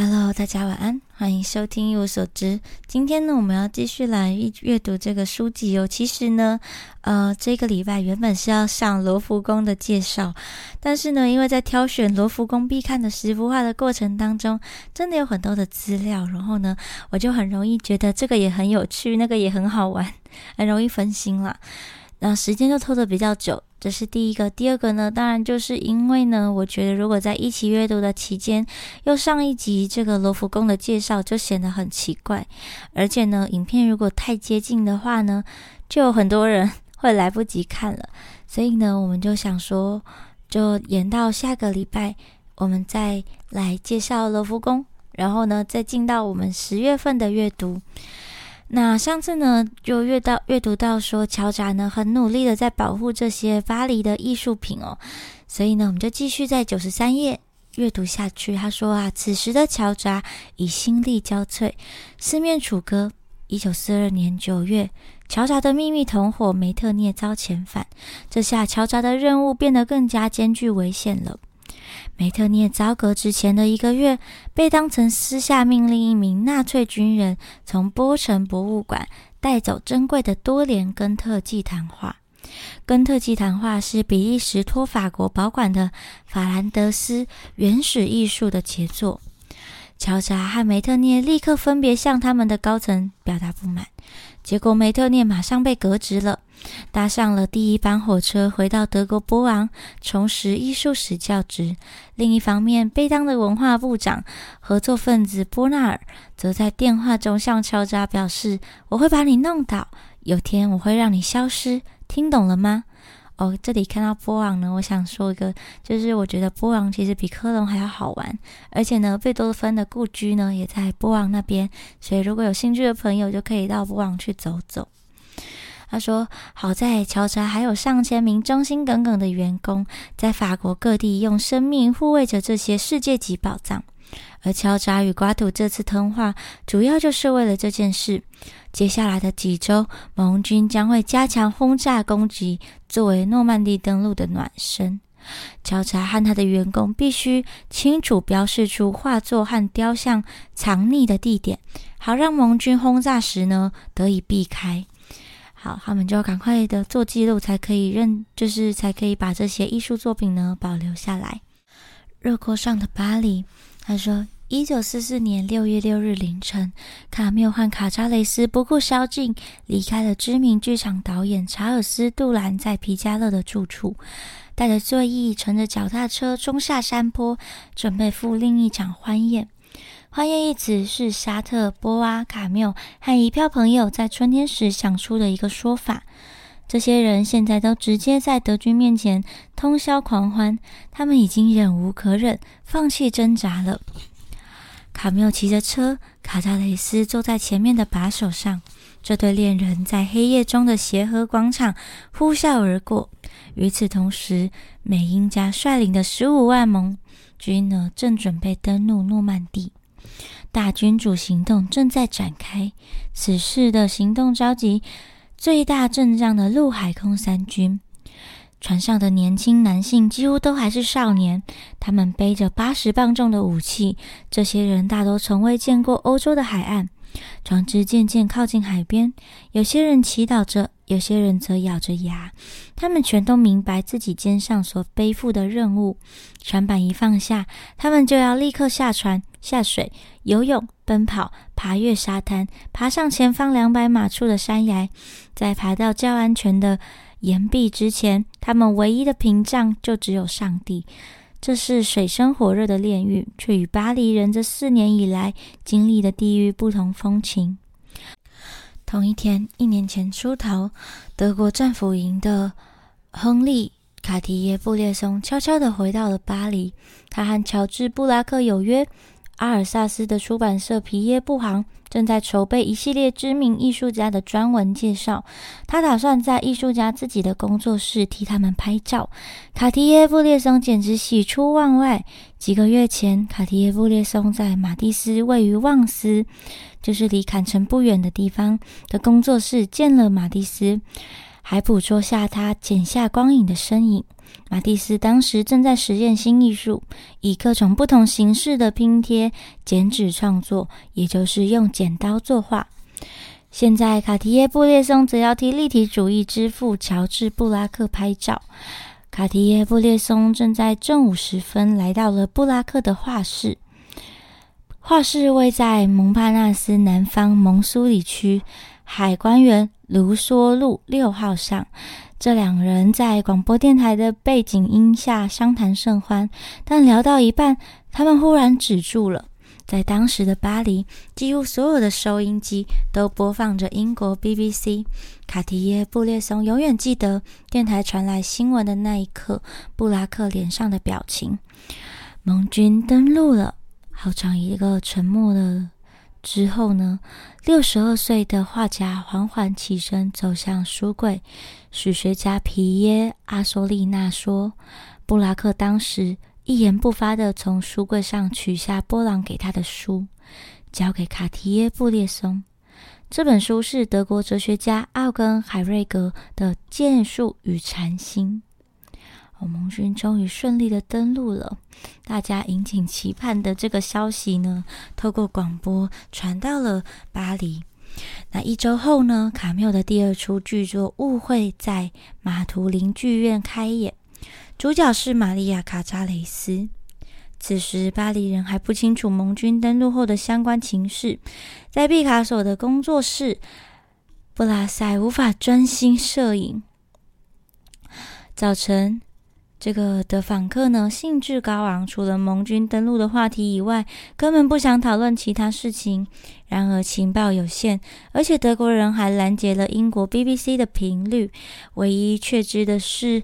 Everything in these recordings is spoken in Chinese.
Hello，大家晚安，欢迎收听一无所知。今天呢，我们要继续来阅读这个书籍哦。其实呢，呃，这个礼拜原本是要上罗浮宫的介绍，但是呢，因为在挑选罗浮宫必看的十幅画的过程当中，真的有很多的资料，然后呢，我就很容易觉得这个也很有趣，那个也很好玩，很容易分心了。那时间就拖得比较久，这是第一个。第二个呢，当然就是因为呢，我觉得如果在一起阅读的期间又上一集这个罗浮宫的介绍，就显得很奇怪。而且呢，影片如果太接近的话呢，就有很多人 会来不及看了。所以呢，我们就想说，就延到下个礼拜，我们再来介绍罗浮宫，然后呢，再进到我们十月份的阅读。那上次呢，就阅到阅读到说，乔扎呢很努力的在保护这些巴黎的艺术品哦，所以呢，我们就继续在九十三页阅读下去。他说啊，此时的乔扎已心力交瘁，四面楚歌。一九四二年九月，乔扎的秘密同伙梅特涅遭遣返，这下乔扎的任务变得更加艰巨危险了。梅特涅遭革之前的一个月，被当成私下命令一名纳粹军人从波城博物馆带走珍贵的多连根特祭坛画。根特祭坛画是比利时托法国保管的法兰德斯原始艺术的杰作。乔扎和梅特涅立刻分别向他们的高层表达不满，结果梅特涅马上被革职了，搭上了第一班火车回到德国波昂，重拾艺术史教职。另一方面，被当的文化部长合作分子波纳尔则在电话中向乔扎表示：“我会把你弄倒，有天我会让你消失，听懂了吗？”哦，这里看到波昂呢，我想说一个，就是我觉得波昂其实比科隆还要好玩，而且呢，贝多芬的故居呢也在波昂那边，所以如果有兴趣的朋友就可以到波昂去走走。他说，好在乔查还有上千名忠心耿耿的员工，在法国各地用生命护卫着这些世界级宝藏。而乔查与瓜土这次通话，主要就是为了这件事。接下来的几周，盟军将会加强轰炸攻击，作为诺曼底登陆的暖身。乔查和他的员工必须清楚标示出画作和雕像藏匿的地点，好让盟军轰炸时呢得以避开。好，他们就要赶快的做记录，才可以认，就是才可以把这些艺术作品呢保留下来。热锅上的巴黎。他说：“一九四四年六月六日凌晨，卡缪和卡扎雷斯不顾宵禁，离开了知名剧场导演查尔斯·杜兰在皮加勒的住处，带着醉意，乘着脚踏车冲下山坡，准备赴另一场欢宴。欢宴一词是沙特、波娃、卡缪和一票朋友在春天时想出的一个说法。”这些人现在都直接在德军面前通宵狂欢，他们已经忍无可忍，放弃挣扎了。卡缪骑着车，卡扎雷斯坐在前面的把手上。这对恋人在黑夜中的协和广场呼啸而过。与此同时，美英家率领的十五万盟军呢，正准备登陆诺曼底，大君主行动正在展开。此事的行动召集。最大阵仗的陆海空三军，船上的年轻男性几乎都还是少年，他们背着八十磅重的武器。这些人大多从未见过欧洲的海岸。船只渐渐靠近海边，有些人祈祷着，有些人则咬着牙。他们全都明白自己肩上所背负的任务。船板一放下，他们就要立刻下船、下水、游泳、奔跑、爬越沙滩，爬上前方两百码处的山崖。在爬到较安全的岩壁之前，他们唯一的屏障就只有上帝。这是水深火热的炼狱，却与巴黎人这四年以来经历的地狱不同风情。同一天，一年前出逃德国战俘营的亨利·卡提耶·布列松悄悄地回到了巴黎。他和乔治·布拉克有约。阿尔萨斯的出版社皮耶布行正在筹备一系列知名艺术家的专文介绍。他打算在艺术家自己的工作室替他们拍照。卡提耶布列松简直喜出望外。几个月前，卡提耶布列松在马蒂斯位于旺斯，就是离坎城不远的地方的工作室见了马蒂斯，还捕捉下他剪下光影的身影。马蒂斯当时正在实验新艺术，以各种不同形式的拼贴剪纸创作，也就是用剪刀作画。现在，卡提耶布列松则要替立体主义之父乔治布拉克拍照。卡提耶布列松正在正午时分来到了布拉克的画室。画室位在蒙帕纳斯南方蒙苏里区海关园卢梭路六号上。这两人在广播电台的背景音下相谈甚欢，但聊到一半，他们忽然止住了。在当时的巴黎，几乎所有的收音机都播放着英国 BBC。卡提耶布列松永远记得电台传来新闻的那一刻，布拉克脸上的表情。盟军登陆了，好长一个沉默了之后呢？六十二岁的画家缓缓起身，走向书柜。史学家皮耶阿索利娜说：“布拉克当时。”一言不发地从书柜上取下波朗给他的书，交给卡提耶布列松。这本书是德国哲学家奥根海瑞格的《剑术与禅心》。我盟军终于顺利的登陆了，大家引颈期盼的这个消息呢，透过广播传到了巴黎。那一周后呢，卡缪的第二出剧作《误会》在马图林剧院开演。主角是玛利亚·卡扎雷斯。此时，巴黎人还不清楚盟军登陆后的相关情势。在毕卡索的工作室，布拉塞无法专心摄影。早晨，这个的访客呢，兴致高昂，除了盟军登陆的话题以外，根本不想讨论其他事情。然而，情报有限，而且德国人还拦截了英国 BBC 的频率。唯一确知的是。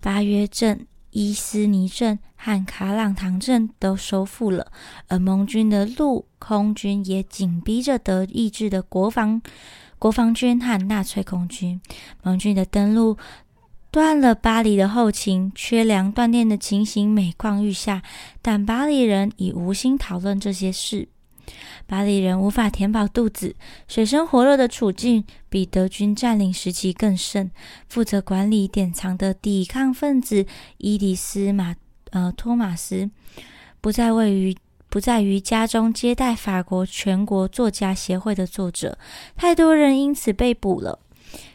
巴约镇、伊斯尼镇和卡朗唐镇都收复了，而盟军的陆空军也紧逼着德意志的国防国防军和纳粹空军。盟军的登陆断了巴黎的后勤，缺粮断电的情形每况愈下，但巴黎人已无心讨论这些事。巴黎人无法填饱肚子，水深火热的处境比德军占领时期更甚。负责管理典藏的抵抗分子伊迪斯马呃托马斯，不再位于不在于家中接待法国全国作家协会的作者。太多人因此被捕了。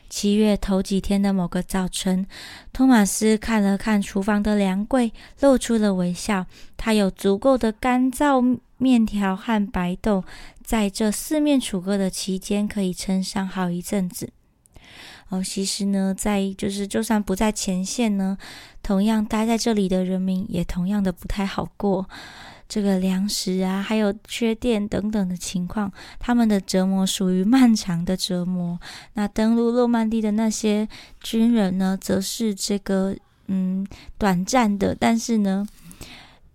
七月头几天的某个早晨，托马斯看了看厨房的粮柜，露出了微笑。他有足够的干燥。面条和白豆在这四面楚歌的期间可以撑上好一阵子。哦，其实呢，在就是就算不在前线呢，同样待在这里的人民也同样的不太好过。这个粮食啊，还有缺电等等的情况，他们的折磨属于漫长的折磨。那登陆诺曼底的那些军人呢，则是这个嗯短暂的，但是呢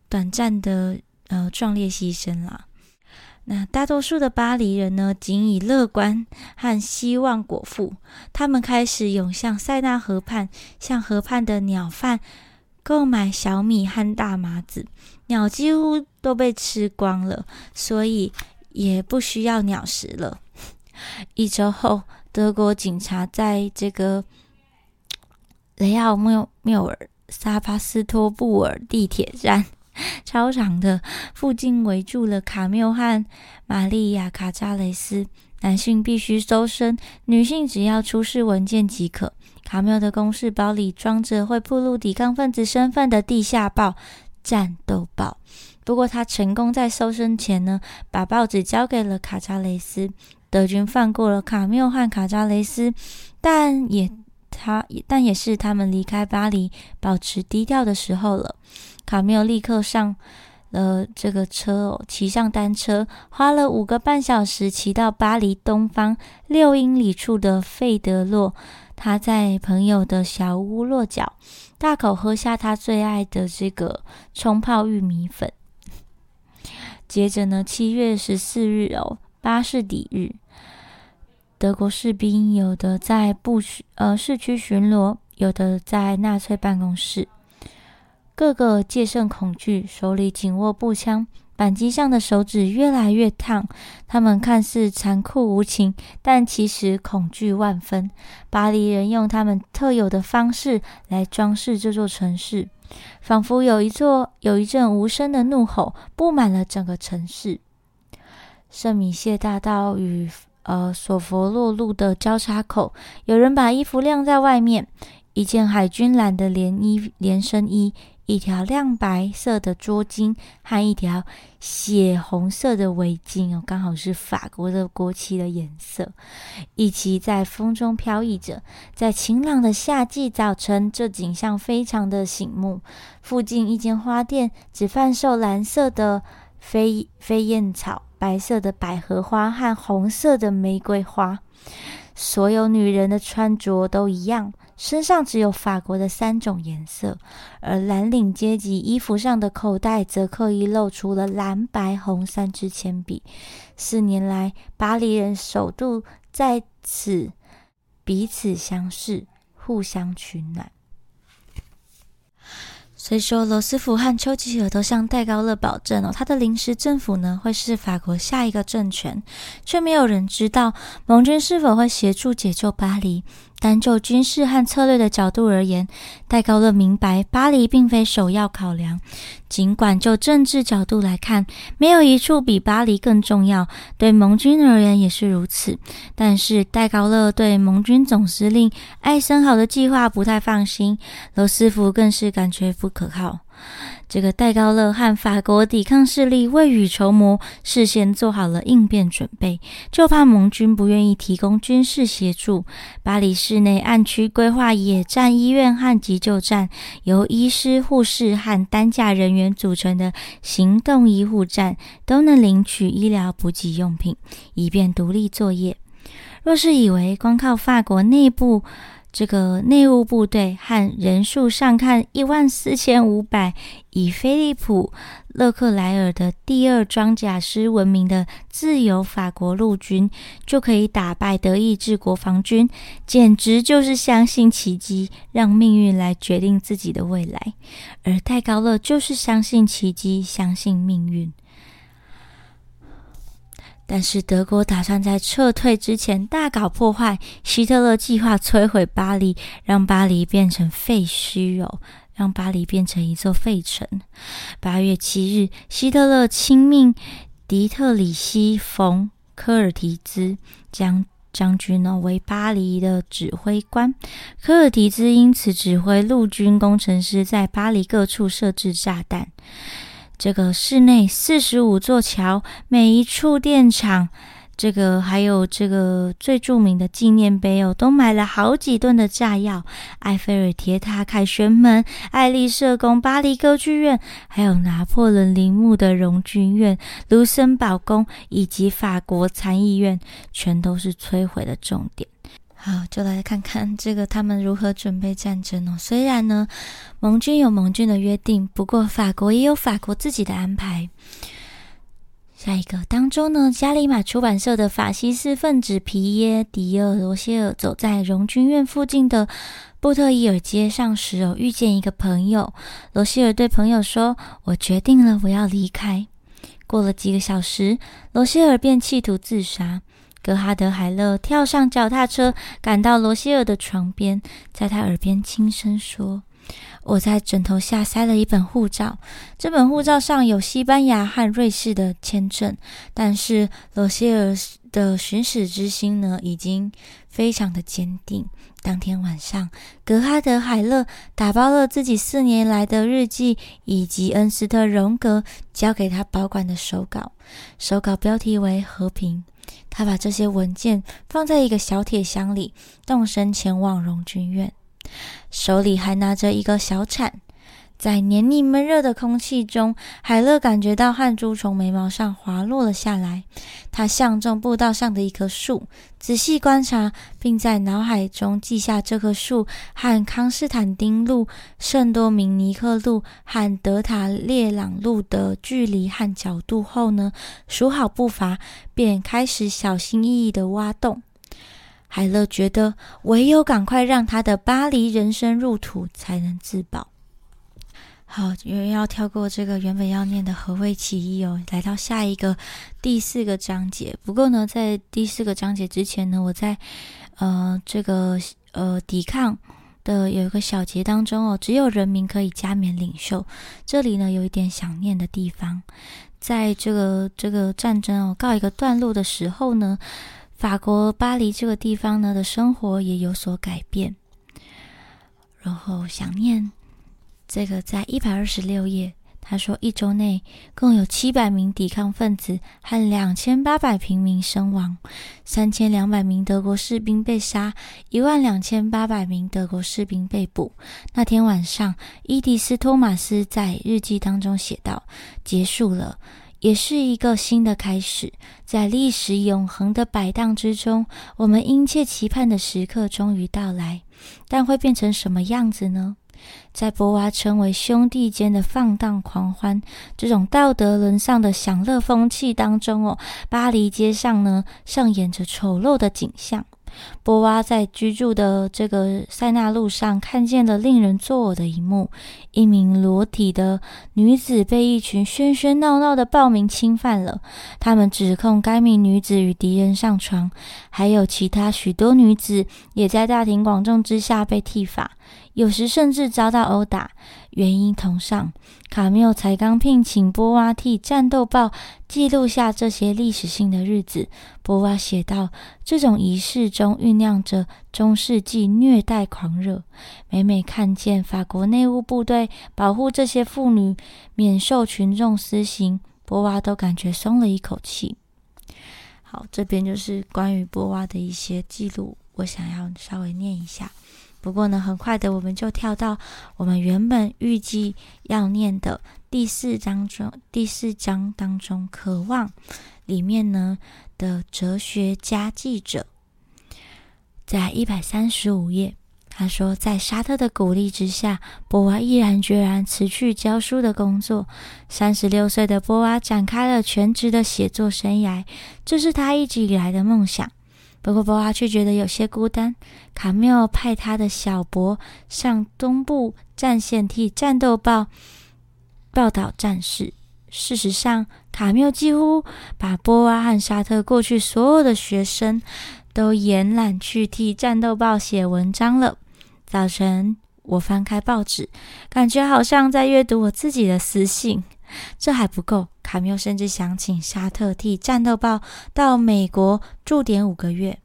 短暂的。呃，壮烈牺牲啦。那大多数的巴黎人呢，仅以乐观和希望果腹。他们开始涌向塞纳河畔，向河畔的鸟贩购买小米和大麻子。鸟几乎都被吃光了，所以也不需要鸟食了。一周后，德国警察在这个雷奥缪缪尔萨巴斯托布尔地铁站。操场的附近围住了卡缪和玛利亚·卡扎雷斯。男性必须搜身，女性只要出示文件即可。卡缪的公事包里装着会暴露抵抗分子身份的地下报《战斗报》。不过他成功在搜身前呢，把报纸交给了卡扎雷斯。德军放过了卡缪和卡扎雷斯，但也他但也是他们离开巴黎、保持低调的时候了。卡缪立刻上了这个车哦，骑上单车，花了五个半小时骑到巴黎东方六英里处的费德洛。他在朋友的小屋落脚，大口喝下他最爱的这个冲泡玉米粉。接着呢，七月十四日哦，巴士底日，德国士兵有的在布呃市区巡逻，有的在纳粹办公室。个个戒慎恐惧，手里紧握步枪，扳机上的手指越来越烫。他们看似残酷无情，但其实恐惧万分。巴黎人用他们特有的方式来装饰这座城市，仿佛有一座有一阵无声的怒吼布满了整个城市。圣米谢大道与呃索佛洛路的交叉口，有人把衣服晾在外面，一件海军蓝的连衣连身衣。一条亮白色的桌巾和一条血红色的围巾哦，刚好是法国的国旗的颜色，一起在风中飘逸着。在晴朗的夏季早晨，这景象非常的醒目。附近一间花店只贩售蓝色的飞飞燕草、白色的百合花和红色的玫瑰花。所有女人的穿着都一样。身上只有法国的三种颜色，而蓝领阶级衣服上的口袋则刻意露出了蓝、白、红三支铅笔。四年来，巴黎人首度在此彼此相视，互相取暖。虽说罗斯福和丘吉尔都向戴高乐保证哦，他的临时政府呢会是法国下一个政权，却没有人知道盟军是否会协助解救巴黎。单就军事和策略的角度而言，戴高乐明白巴黎并非首要考量。尽管就政治角度来看，没有一处比巴黎更重要，对盟军而言也是如此。但是戴高乐对盟军总司令艾森豪的计划不太放心，罗斯福更是感觉不可靠。这个戴高乐和法国抵抗势力未雨绸缪，事先做好了应变准备，就怕盟军不愿意提供军事协助。巴黎市内暗区规划野战医院和急救站，由医师、护士和担架人员组成的行动医护站，都能领取医疗补给用品，以便独立作业。若是以为光靠法国内部，这个内务部队和人数上看一万四千五百，以菲利普·勒克莱尔的第二装甲师闻名的自由法国陆军，就可以打败德意志国防军，简直就是相信奇迹，让命运来决定自己的未来。而戴高乐就是相信奇迹，相信命运。但是德国打算在撤退之前大搞破坏，希特勒计划摧毁巴黎，让巴黎变成废墟哦，让巴黎变成一座废城。八月七日，希特勒亲命迪特里希·冯·科尔提兹将将军呢为巴黎的指挥官，科尔提兹因此指挥陆军工程师在巴黎各处设置炸弹。这个室内四十五座桥，每一处电厂，这个还有这个最著名的纪念碑哦，都买了好几吨的炸药。埃菲尔铁塔、凯旋门、爱丽舍宫、巴黎歌剧院，还有拿破仑陵墓的荣军院、卢森堡宫以及法国参议院，全都是摧毁的重点。好，就来看看这个他们如何准备战争哦。虽然呢，盟军有盟军的约定，不过法国也有法国自己的安排。下一个当中呢，加里马出版社的法西斯分子皮耶迪尔罗歇尔走在荣军院附近的布特伊尔街上时，哦，遇见一个朋友。罗歇尔对朋友说：“我决定了，我要离开。”过了几个小时，罗歇尔便企图自杀。格哈德·海勒跳上脚踏车，赶到罗希尔的床边，在他耳边轻声说：“我在枕头下塞了一本护照，这本护照上有西班牙和瑞士的签证。但是罗希尔的寻死之心呢，已经非常的坚定。当天晚上，格哈德·海勒打包了自己四年来的日记以及恩斯特·荣格交给他保管的手稿，手稿标题为《和平》。”他把这些文件放在一个小铁箱里，动身前往荣军院，手里还拿着一个小铲。在黏腻闷热的空气中，海勒感觉到汗珠从眉毛上滑落了下来。他向中步道上的一棵树仔细观察，并在脑海中记下这棵树和康斯坦丁路、圣多明尼克路和德塔列朗路的距离和角度后呢，数好步伐，便开始小心翼翼地挖洞。海勒觉得，唯有赶快让他的巴黎人生入土，才能自保。好，因为要跳过这个原本要念的何谓起义哦，来到下一个第四个章节。不过呢，在第四个章节之前呢，我在呃这个呃抵抗的有一个小节当中哦，只有人民可以加冕领袖。这里呢有一点想念的地方，在这个这个战争哦告一个段落的时候呢，法国巴黎这个地方呢的生活也有所改变，然后想念。这个在一百二十六页，他说一周内共有七百名抵抗分子和两千八百平民身亡，三千两百名德国士兵被杀，一万两千八百名德国士兵被捕。那天晚上，伊迪丝·托马斯在日记当中写道：“结束了，也是一个新的开始，在历史永恒的摆荡之中，我们殷切期盼的时刻终于到来，但会变成什么样子呢？”在博娃称为兄弟间的放荡狂欢，这种道德沦丧的享乐风气当中哦，巴黎街上呢上演着丑陋的景象。波娃在居住的这个塞纳路上看见了令人作呕的一幕：一名裸体的女子被一群喧喧闹闹的暴民侵犯了。他们指控该名女子与敌人上床，还有其他许多女子也在大庭广众之下被剃发，有时甚至遭到殴打。原因同上，卡缪才刚聘请波娃替《战斗报》记录下这些历史性的日子。波娃写道：“这种仪式中酝酿着中世纪虐待狂热。每每看见法国内务部队保护这些妇女免受群众私刑，波娃都感觉松了一口气。”好，这边就是关于波娃的一些记录，我想要稍微念一下。不过呢，很快的我们就跳到我们原本预计要念的第四章中，第四章当中，渴望里面呢的哲学家记者，在一百三十五页，他说，在沙特的鼓励之下，波娃毅然决然辞去教书的工作。三十六岁的波娃展开了全职的写作生涯，这是他一直以来的梦想。不过，波娃却觉得有些孤单。卡缪派他的小博上东部战线替《战斗报》报道战事。事实上，卡缪几乎把波娃和沙特过去所有的学生都延揽去替《战斗报》写文章了。早晨，我翻开报纸，感觉好像在阅读我自己的私信。这还不够，卡缪甚至想请沙特替《战斗报》到美国驻点五个月。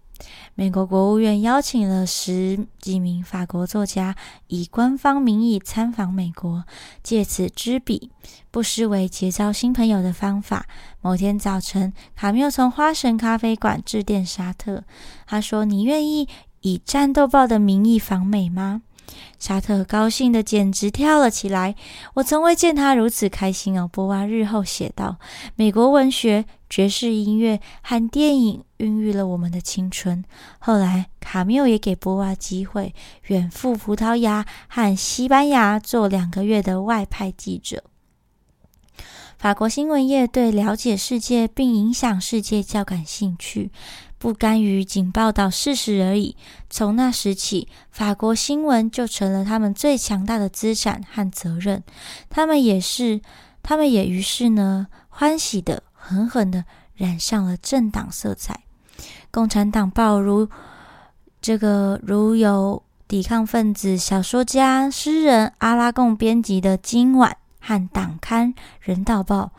美国国务院邀请了十几名法国作家，以官方名义参访美国，借此知彼，不失为结交新朋友的方法。某天早晨，卡缪从花神咖啡馆致电沙特，他说：“你愿意以《战斗报》的名义访美吗？”沙特高兴的简直跳了起来。我从未见他如此开心哦。波娃日后写道：“美国文学、爵士音乐和电影孕育了我们的青春。后来，卡缪也给波娃机会，远赴葡萄牙和西班牙做两个月的外派记者。法国新闻业对了解世界并影响世界较感兴趣。”不甘于仅报道事实而已。从那时起，法国新闻就成了他们最强大的资产和责任。他们也是，他们也于是呢，欢喜的狠狠的染上了政党色彩。共产党报如这个，如有抵抗分子、小说家、诗人阿拉贡编辑的《今晚》和党刊《人道报》，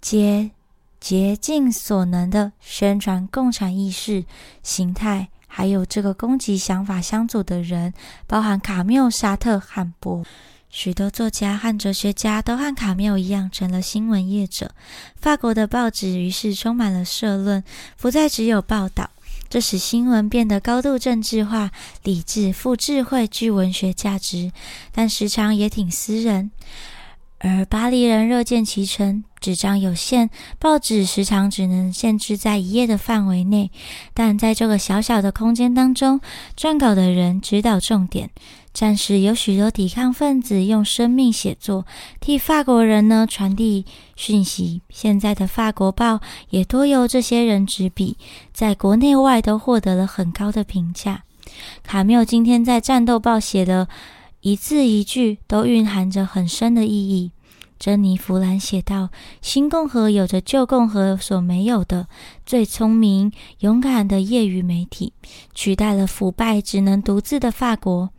皆。竭尽所能的宣传共产意识形态，还有这个攻击想法相左的人，包含卡缪、沙特、汉波。许多作家和哲学家都和卡缪一样成了新闻业者。法国的报纸于是充满了社论，不再只有报道。这使新闻变得高度政治化、理智、富智慧、具文学价值，但时常也挺私人。而巴黎人热见其成，纸张有限，报纸时常只能限制在一页的范围内。但在这个小小的空间当中，撰稿的人指导重点。暂时有许多抵抗分子用生命写作，替法国人呢传递讯息。现在的法国报也多由这些人执笔，在国内外都获得了很高的评价。卡缪今天在《战斗报》写的。一字一句都蕴含着很深的意义。珍妮弗兰写道：“新共和有着旧共和所没有的最聪明、勇敢的业余媒体，取代了腐败、只能独自的法国。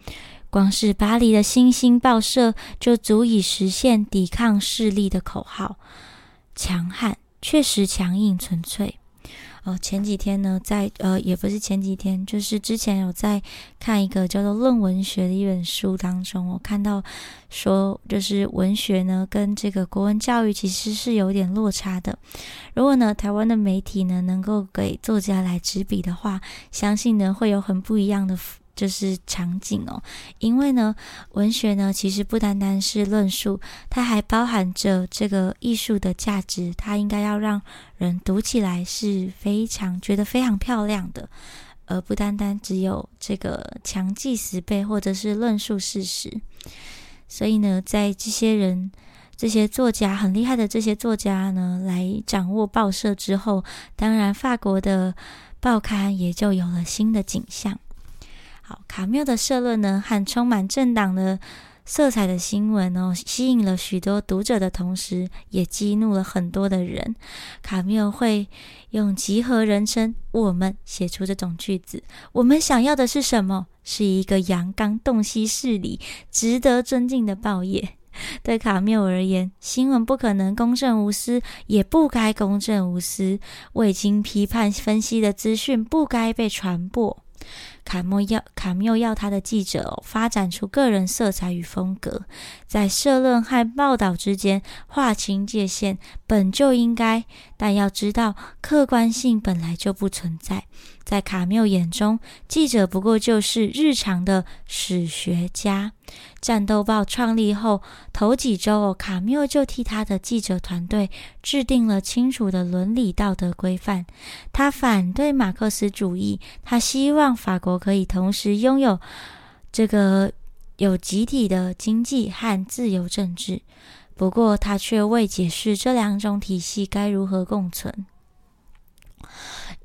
光是巴黎的新兴报社就足以实现抵抗势力的口号，强悍、确实强硬、纯粹。”哦，前几天呢，在呃，也不是前几天，就是之前有在看一个叫做《论文学》的一本书当中，我看到说，就是文学呢跟这个国文教育其实是有点落差的。如果呢，台湾的媒体呢能够给作家来执笔的话，相信呢会有很不一样的。就是场景哦，因为呢，文学呢其实不单单是论述，它还包含着这个艺术的价值，它应该要让人读起来是非常觉得非常漂亮的，而不单单只有这个强记死背或者是论述事实。所以呢，在这些人、这些作家很厉害的这些作家呢，来掌握报社之后，当然法国的报刊也就有了新的景象。卡缪的社论呢，和充满政党的色彩的新闻哦，吸引了许多读者的同时，也激怒了很多的人。卡缪会用集合人称“我们”写出这种句子：“我们想要的是什么？是一个阳刚、洞悉事理、值得尊敬的报业。”对卡缪而言，新闻不可能公正无私，也不该公正无私。未经批判分析的资讯不该被传播。卡莫要卡缪要他的记者发展出个人色彩与风格，在社论和报道之间划清界限，本就应该。但要知道，客观性本来就不存在。在卡缪眼中，记者不过就是日常的史学家。战斗报创立后头几周，卡缪就替他的记者团队制定了清楚的伦理道德规范。他反对马克思主义，他希望法国可以同时拥有这个有集体的经济和自由政治。不过，他却未解释这两种体系该如何共存。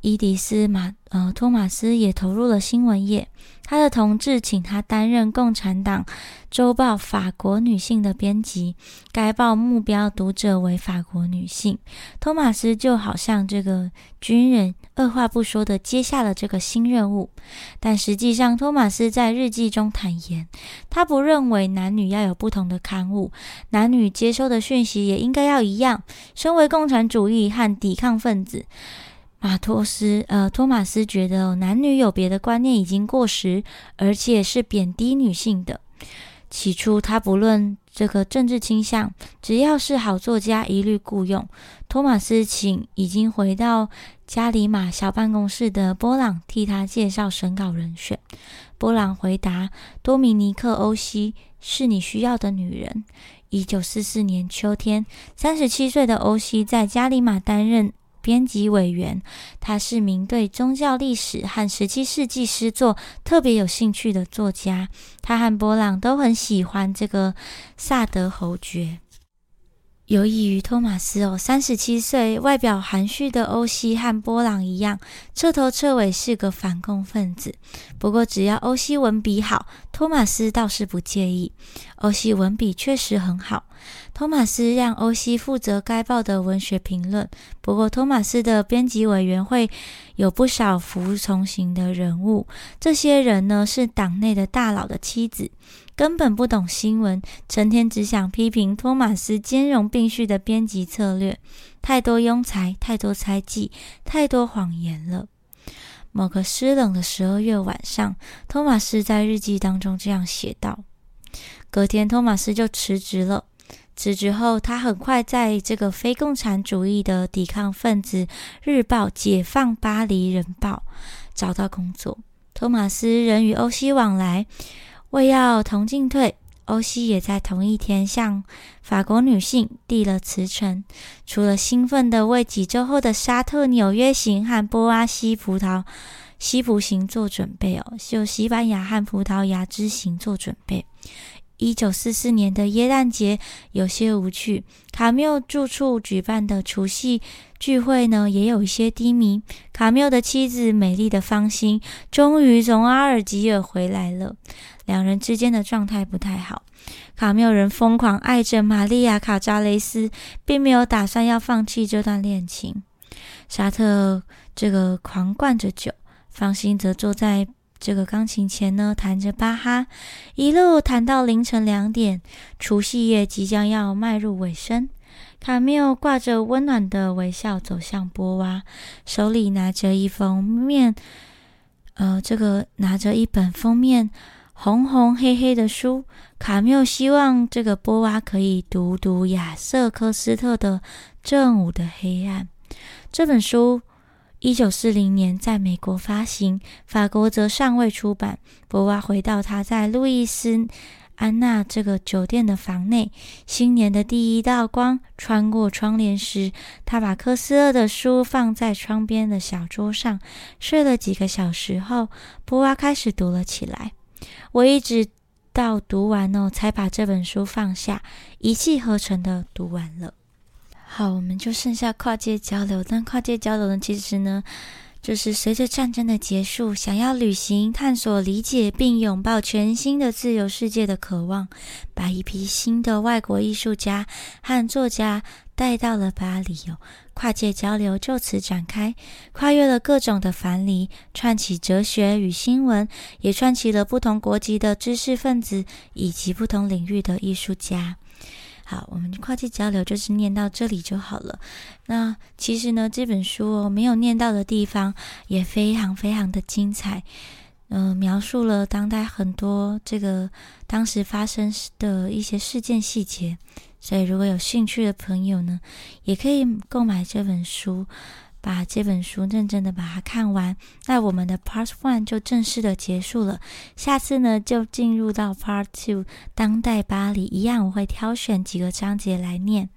伊迪丝马呃托马斯也投入了新闻业，他的同志请他担任共产党周报《法国女性》的编辑，该报目标读者为法国女性。托马斯就好像这个军人，二话不说的接下了这个新任务。但实际上，托马斯在日记中坦言，他不认为男女要有不同的刊物，男女接收的讯息也应该要一样。身为共产主义和抵抗分子。马托斯，呃，托马斯觉得男女有别的观念已经过时，而且是贬低女性的。起初，他不论这个政治倾向，只要是好作家，一律雇佣。托马斯请已经回到加里马小办公室的波朗替他介绍审稿人选。波朗回答：“多米尼克·欧西是你需要的女人。”一九四四年秋天，三十七岁的欧西在加里马担任。编辑委员，他是名对宗教历史和十七世纪诗作特别有兴趣的作家。他和波朗都很喜欢这个萨德侯爵。有益于托马斯哦，三十七岁、外表含蓄的欧西和波朗一样，彻头彻尾是个反共分子。不过，只要欧西文笔好，托马斯倒是不介意。欧西文笔确实很好，托马斯让欧西负责该报的文学评论。不过，托马斯的编辑委员会有不少服从型的人物，这些人呢是党内的大佬的妻子。根本不懂新闻，成天只想批评托马斯兼容并蓄的编辑策略，太多庸才，太多猜忌，太多谎言了。某个湿冷的十二月晚上，托马斯在日记当中这样写道：隔天，托马斯就辞职了。辞职后，他很快在这个非共产主义的抵抗分子日报《解放巴黎人报》找到工作。托马斯仍与欧西往来。为要同进退，欧西也在同一天向法国女性递了辞呈。除了兴奋地为几周后的沙特纽约行和波阿西葡萄西葡行做准备哦，就西班牙和葡萄牙之行做准备。一九四四年的耶诞节有些无趣，卡缪住处举办的除夕聚会呢，也有一些低迷。卡缪的妻子美丽的芳心终于从阿尔及尔回来了。两人之间的状态不太好。卡缪人疯狂爱着玛利亚·卡扎雷斯，并没有打算要放弃这段恋情。沙特这个狂灌着酒，芳心则坐在这个钢琴前呢，弹着巴哈，一路弹到凌晨两点。除夕夜即将要迈入尾声，卡缪挂着温暖的微笑走向波娃，手里拿着一封面，呃，这个拿着一本封面。红红黑黑的书，卡缪希望这个波娃可以读读亚瑟科斯特的《正午的黑暗》这本书。一九四零年在美国发行，法国则尚未出版。博娃回到他在路易斯安娜这个酒店的房内，新年的第一道光穿过窗帘时，他把科斯勒的书放在窗边的小桌上。睡了几个小时后，博娃开始读了起来。我一直到读完哦，才把这本书放下，一气呵成的读完了。好，我们就剩下跨界交流。但跨界交流呢，其实呢，就是随着战争的结束，想要旅行、探索、理解并拥抱全新的自由世界的渴望，把一批新的外国艺术家和作家带到了巴黎哦。跨界交流就此展开，跨越了各种的藩篱，串起哲学与新闻，也串起了不同国籍的知识分子以及不同领域的艺术家。好，我们跨界交流就是念到这里就好了。那其实呢，这本书哦，没有念到的地方也非常非常的精彩。嗯，描述了当代很多这个当时发生的一些事件细节。所以，如果有兴趣的朋友呢，也可以购买这本书，把这本书认真的把它看完。那我们的 Part One 就正式的结束了。下次呢，就进入到 Part Two，当代巴黎一样，我会挑选几个章节来念。